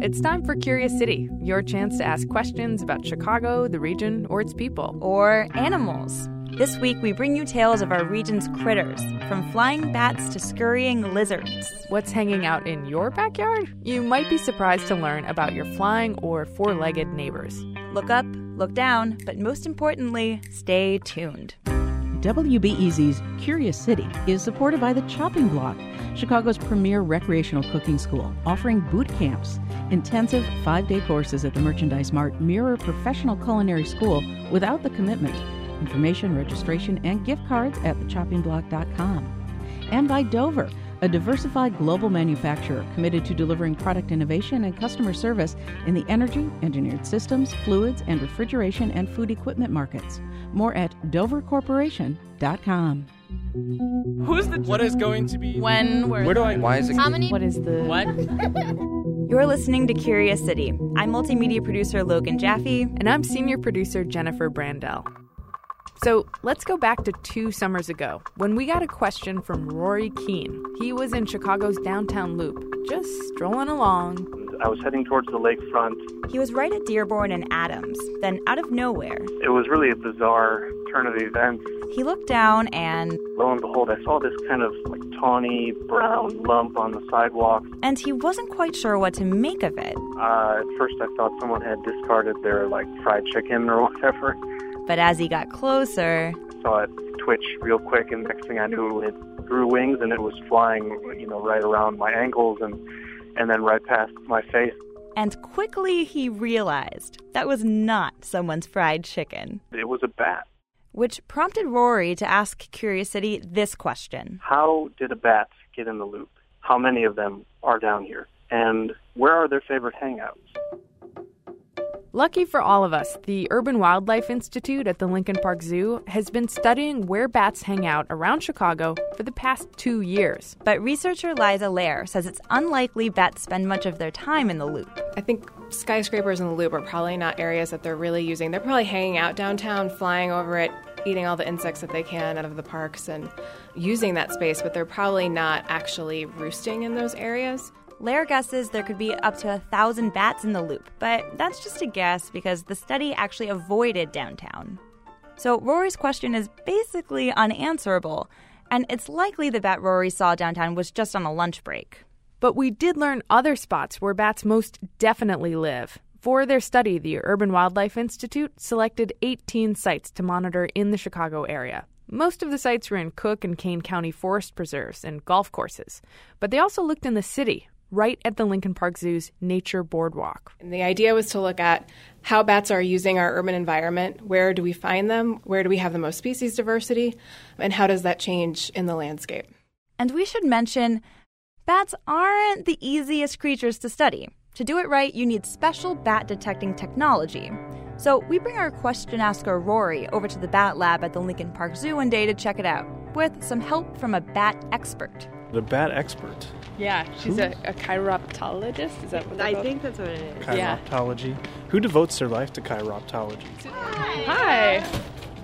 It's time for Curious City, your chance to ask questions about Chicago, the region, or its people. Or animals. This week, we bring you tales of our region's critters, from flying bats to scurrying lizards. What's hanging out in your backyard? You might be surprised to learn about your flying or four legged neighbors. Look up, look down, but most importantly, stay tuned. WBEZ's Curious City is supported by the Chopping Block, Chicago's premier recreational cooking school, offering boot camps. Intensive five day courses at the Merchandise Mart mirror professional culinary school without the commitment. Information, registration, and gift cards at thechoppingblock.com. And by Dover, a diversified global manufacturer committed to delivering product innovation and customer service in the energy, engineered systems, fluids, and refrigeration and food equipment markets. More at dovercorporation.com. Who's the. What is going to be. When, where, Where do I. Why is it? How many? what is the. What? You're listening to Curious City. I'm multimedia producer Logan Jaffe. And I'm senior producer Jennifer Brandel. So let's go back to two summers ago when we got a question from Rory Keene. He was in Chicago's downtown loop, just strolling along. I was heading towards the lakefront. He was right at Dearborn and Adams. Then, out of nowhere, It was really a bizarre turn of events. he looked down and Lo and behold, I saw this kind of like tawny brown lump on the sidewalk. and he wasn't quite sure what to make of it. Uh, at first, I thought someone had discarded their like fried chicken or whatever. But as he got closer, I Saw it twitch real quick, and next thing I knew, it grew wings and it was flying, you know, right around my ankles and and then right past my face. and quickly he realized that was not someone's fried chicken. It was a bat. Which prompted Rory to ask Curious City this question. How did a bat get in the loop? How many of them are down here? And where are their favorite hangouts? Lucky for all of us, the Urban Wildlife Institute at the Lincoln Park Zoo has been studying where bats hang out around Chicago for the past two years. But researcher Liza Lehrer says it's unlikely bats spend much of their time in the loop. I think skyscrapers in the loop are probably not areas that they're really using. They're probably hanging out downtown, flying over it, eating all the insects that they can out of the parks and using that space, but they're probably not actually roosting in those areas. Lehrer guesses there could be up to a thousand bats in the loop, but that's just a guess because the study actually avoided downtown. So Rory's question is basically unanswerable, and it's likely the bat Rory saw downtown was just on a lunch break. But we did learn other spots where bats most definitely live. For their study, the Urban Wildlife Institute selected 18 sites to monitor in the Chicago area. Most of the sites were in Cook and Kane County forest preserves and golf courses, but they also looked in the city, right at the Lincoln Park Zoo's Nature Boardwalk. And the idea was to look at how bats are using our urban environment. Where do we find them? Where do we have the most species diversity? And how does that change in the landscape? And we should mention bats aren't the easiest creatures to study. To do it right, you need special bat detecting technology. So we bring our question asker Rory over to the bat lab at the Lincoln Park Zoo one day to check it out, with some help from a bat expert. The bat expert. Yeah, she's a, a chiroptologist. Is that what I think that's what it is. Yeah. Who devotes their life to chiroptology? Hi.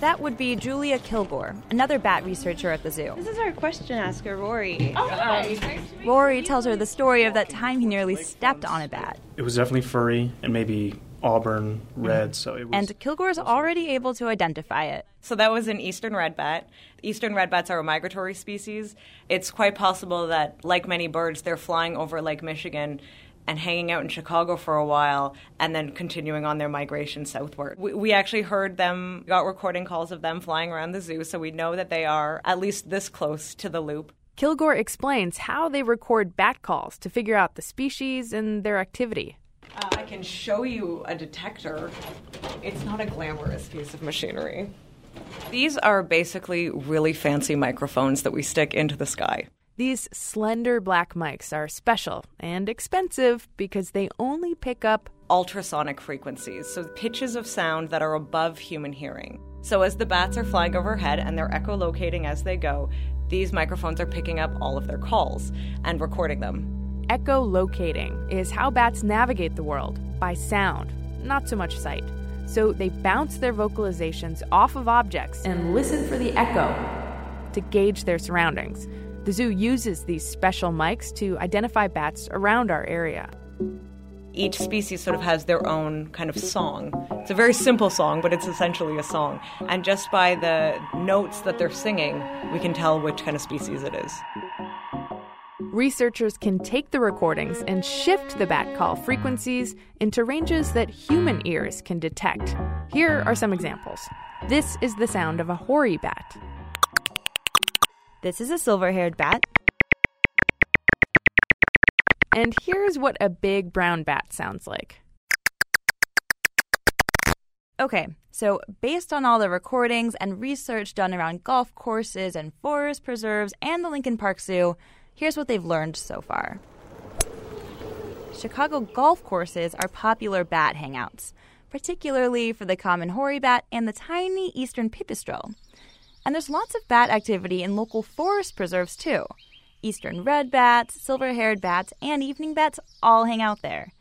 That would be Julia Kilgour, another bat researcher at the zoo. This is our question asker, Rory. Oh, hi. Rory tells her the story of that time he nearly stepped on a bat. It was definitely furry and maybe auburn red, so it was. And Kilgour's already able to identify it. So that was an eastern red bat. Eastern red bats are a migratory species. It's quite possible that, like many birds, they're flying over Lake Michigan and hanging out in Chicago for a while and then continuing on their migration southward. We, we actually heard them, got recording calls of them flying around the zoo, so we know that they are at least this close to the loop. Kilgour explains how they record bat calls to figure out the species and their activity. Uh, I can show you a detector. It's not a glamorous piece of machinery. These are basically really fancy microphones that we stick into the sky. These slender black mics are special and expensive because they only pick up ultrasonic frequencies, so pitches of sound that are above human hearing. So as the bats are flying overhead and they're echolocating as they go, these microphones are picking up all of their calls and recording them. Echolocating is how bats navigate the world by sound, not so much sight. So they bounce their vocalizations off of objects and listen for the echo to gauge their surroundings. The zoo uses these special mics to identify bats around our area. Each species sort of has their own kind of song. It's a very simple song, but it's essentially a song. And just by the notes that they're singing, we can tell which kind of species it is. Researchers can take the recordings and shift the bat call frequencies into ranges that human ears can detect. Here are some examples. This is the sound of a hoary bat. This is a silver haired bat. And here's what a big brown bat sounds like. Okay, so based on all the recordings and research done around golf courses and forest preserves and the Lincoln Park Zoo, here's what they've learned so far. Chicago golf courses are popular bat hangouts, particularly for the common hoary bat and the tiny eastern pipistrelle. And there's lots of bat activity in local forest preserves too. Eastern red bats, silver haired bats, and evening bats all hang out there.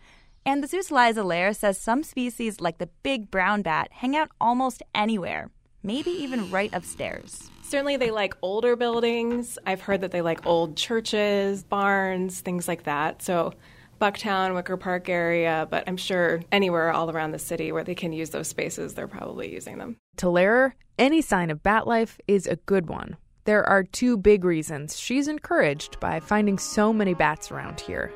And the zoo's Liza Lehrer says some species, like the big brown bat, hang out almost anywhere, maybe even right upstairs. Certainly, they like older buildings. I've heard that they like old churches, barns, things like that. So, Bucktown, Wicker Park area, but I'm sure anywhere all around the city where they can use those spaces, they're probably using them. To Lehrer, any sign of bat life is a good one. There are two big reasons she's encouraged by finding so many bats around here.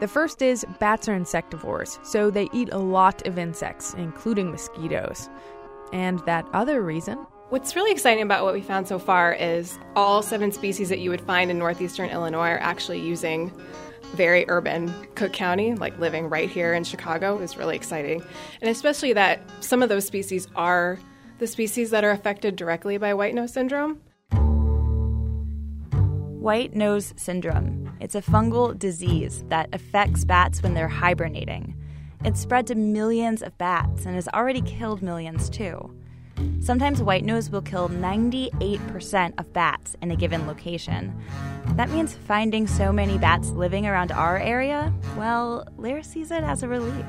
The first is bats are insectivores, so they eat a lot of insects, including mosquitoes. And that other reason? What's really exciting about what we found so far is all seven species that you would find in northeastern Illinois are actually using very urban Cook County, like living right here in Chicago, is really exciting. And especially that some of those species are the species that are affected directly by white nose syndrome. White nose syndrome. It's a fungal disease that affects bats when they're hibernating. It's spread to millions of bats and has already killed millions too. Sometimes white nose will kill 98% of bats in a given location. That means finding so many bats living around our area, well, Lehrer sees it as a relief.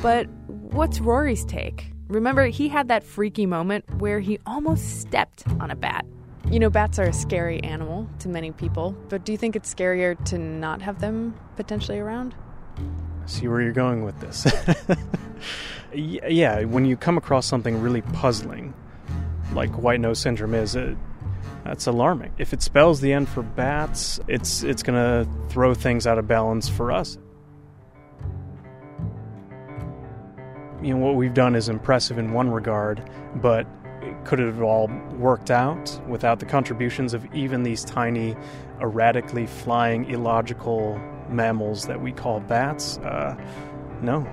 But what's Rory's take? Remember, he had that freaky moment where he almost stepped on a bat. You know, bats are a scary animal to many people, but do you think it's scarier to not have them potentially around? See where you're going with this. yeah, when you come across something really puzzling, like white nose syndrome is, it, that's alarming. If it spells the end for bats, it's it's going to throw things out of balance for us. You know what we've done is impressive in one regard, but could it have all worked out without the contributions of even these tiny, erratically flying, illogical mammals that we call bats? Uh, no.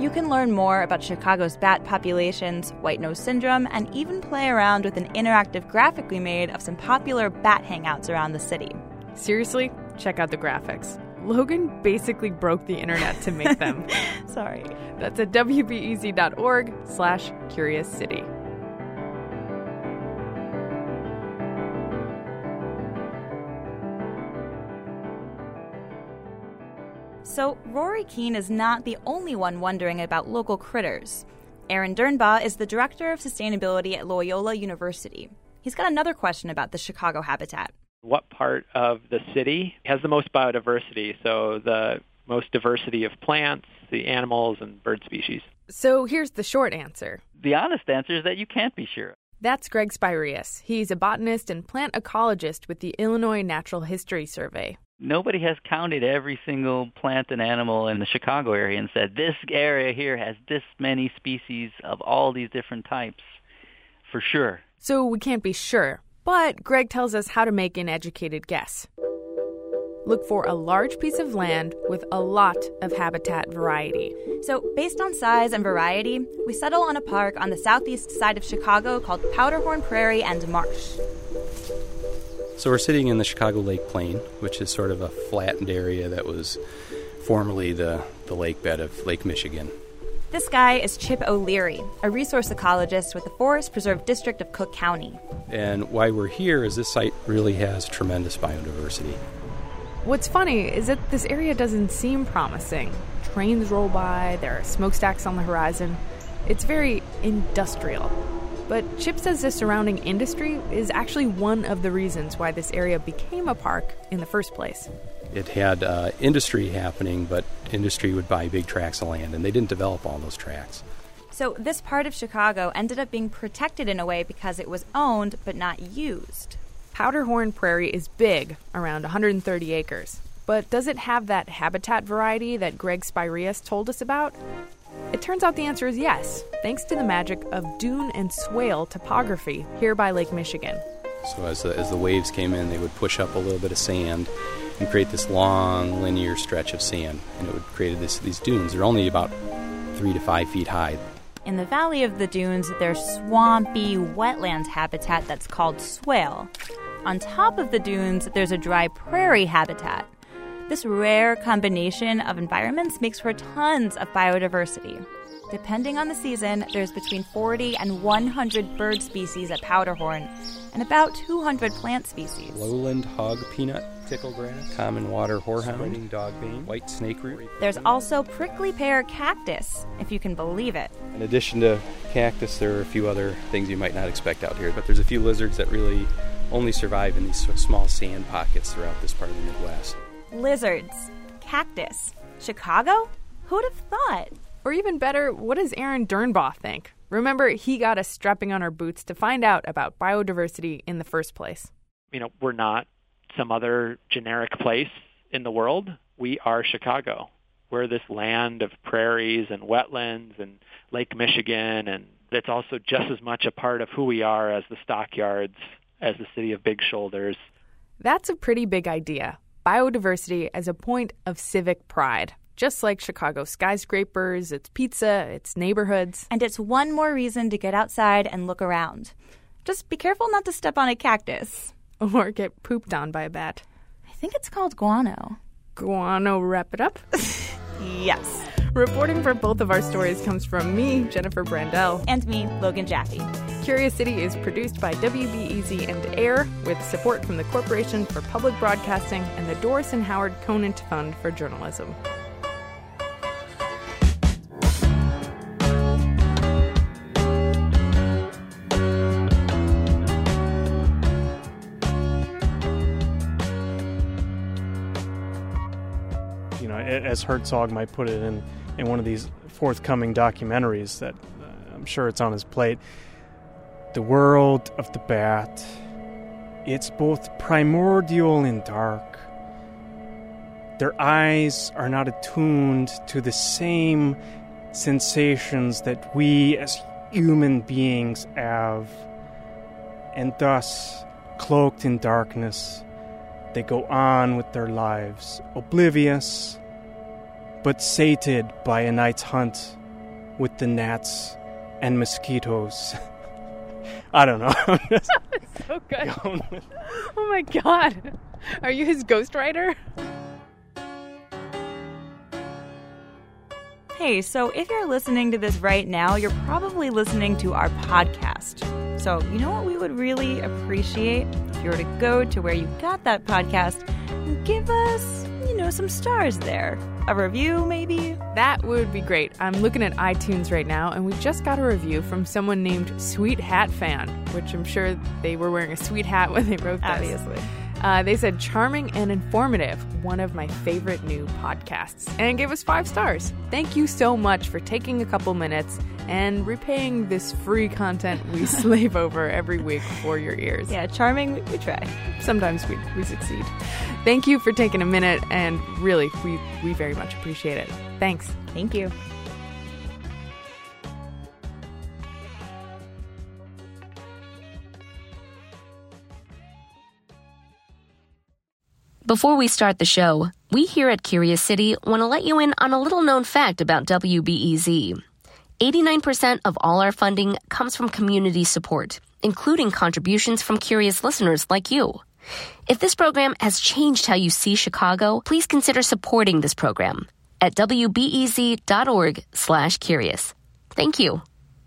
You can learn more about Chicago's bat populations, white nose syndrome, and even play around with an interactive graphic we made of some popular bat hangouts around the city. Seriously, check out the graphics. Logan basically broke the internet to make them. Sorry. That's at wbez.org slash curious city. So, Rory Keene is not the only one wondering about local critters. Aaron Durnbaugh is the Director of Sustainability at Loyola University. He's got another question about the Chicago habitat. What part of the city has the most biodiversity? So, the most diversity of plants, the animals, and bird species. So, here's the short answer. The honest answer is that you can't be sure. That's Greg Spyreas. He's a botanist and plant ecologist with the Illinois Natural History Survey. Nobody has counted every single plant and animal in the Chicago area and said, this area here has this many species of all these different types, for sure. So we can't be sure, but Greg tells us how to make an educated guess. Look for a large piece of land with a lot of habitat variety. So, based on size and variety, we settle on a park on the southeast side of Chicago called Powderhorn Prairie and Marsh. So, we're sitting in the Chicago Lake Plain, which is sort of a flattened area that was formerly the, the lake bed of Lake Michigan. This guy is Chip O'Leary, a resource ecologist with the Forest Preserve District of Cook County. And why we're here is this site really has tremendous biodiversity. What's funny is that this area doesn't seem promising. Trains roll by, there are smokestacks on the horizon, It's very industrial. But Chip says the surrounding industry is actually one of the reasons why this area became a park in the first place. It had uh, industry happening, but industry would buy big tracts of land, and they didn't develop all those tracts. So, this part of Chicago ended up being protected in a way because it was owned but not used. Powderhorn Prairie is big, around 130 acres. But does it have that habitat variety that Greg Spyreas told us about? It turns out the answer is yes, thanks to the magic of dune and swale topography here by Lake Michigan. So as the, as the waves came in, they would push up a little bit of sand and create this long linear stretch of sand, and it would create this, these dunes. They're only about three to five feet high. In the valley of the dunes, there's swampy wetlands habitat that's called swale. On top of the dunes, there's a dry prairie habitat. This rare combination of environments makes for tons of biodiversity. Depending on the season, there's between 40 and 100 bird species at Powderhorn and about 200 plant species. Lowland hog peanut, ticklegrass, common water horehound, spreading dogbane, white snake snakeroot. There's also prickly pear cactus, if you can believe it. In addition to cactus, there are a few other things you might not expect out here, but there's a few lizards that really only survive in these small sand pockets throughout this part of the Midwest. Lizards, cactus, Chicago? Who'd have thought? Or even better, what does Aaron Durnbaugh think? Remember, he got us strapping on our boots to find out about biodiversity in the first place. You know, we're not some other generic place in the world. We are Chicago. We're this land of prairies and wetlands and Lake Michigan, and it's also just as much a part of who we are as the stockyards, as the city of big shoulders. That's a pretty big idea. Biodiversity as a point of civic pride just like Chicago skyscrapers, its pizza, its neighborhoods. And it's one more reason to get outside and look around. Just be careful not to step on a cactus. Or get pooped on by a bat. I think it's called guano. Guano, wrap it up? yes. Reporting for both of our stories comes from me, Jennifer Brandel. And me, Logan Jaffe. Curious City is produced by WBEZ and AIR with support from the Corporation for Public Broadcasting and the Doris and Howard Conant Fund for Journalism. You know, as Herzog might put it in, in one of these forthcoming documentaries that uh, I'm sure it's on his plate. The world of the bat, it's both primordial and dark. Their eyes are not attuned to the same sensations that we as human beings have, and thus, cloaked in darkness, they go on with their lives, oblivious but sated by a night's hunt with the gnats and mosquitoes. I don't know. so good. Oh my god. Are you his ghostwriter? Hey, so if you're listening to this right now, you're probably listening to our podcast. So, you know what we would really appreciate? If you were to go to where you got that podcast and give us, you know, some stars there a review, maybe? That would be great. I'm looking at iTunes right now, and we just got a review from someone named Sweet Hat Fan, which I'm sure they were wearing a sweet hat when they wrote this. Obviously. Uh, they said charming and informative, one of my favorite new podcasts, and gave us five stars. Thank you so much for taking a couple minutes and repaying this free content we slave over every week for your ears. Yeah, charming, we try. Sometimes we, we succeed. Thank you for taking a minute, and really, we, we very much appreciate it. Thanks. Thank you. Before we start the show, we here at Curious City want to let you in on a little known fact about WBEZ. 89% of all our funding comes from community support, including contributions from curious listeners like you. If this program has changed how you see Chicago, please consider supporting this program at wbez.org slash curious. Thank you.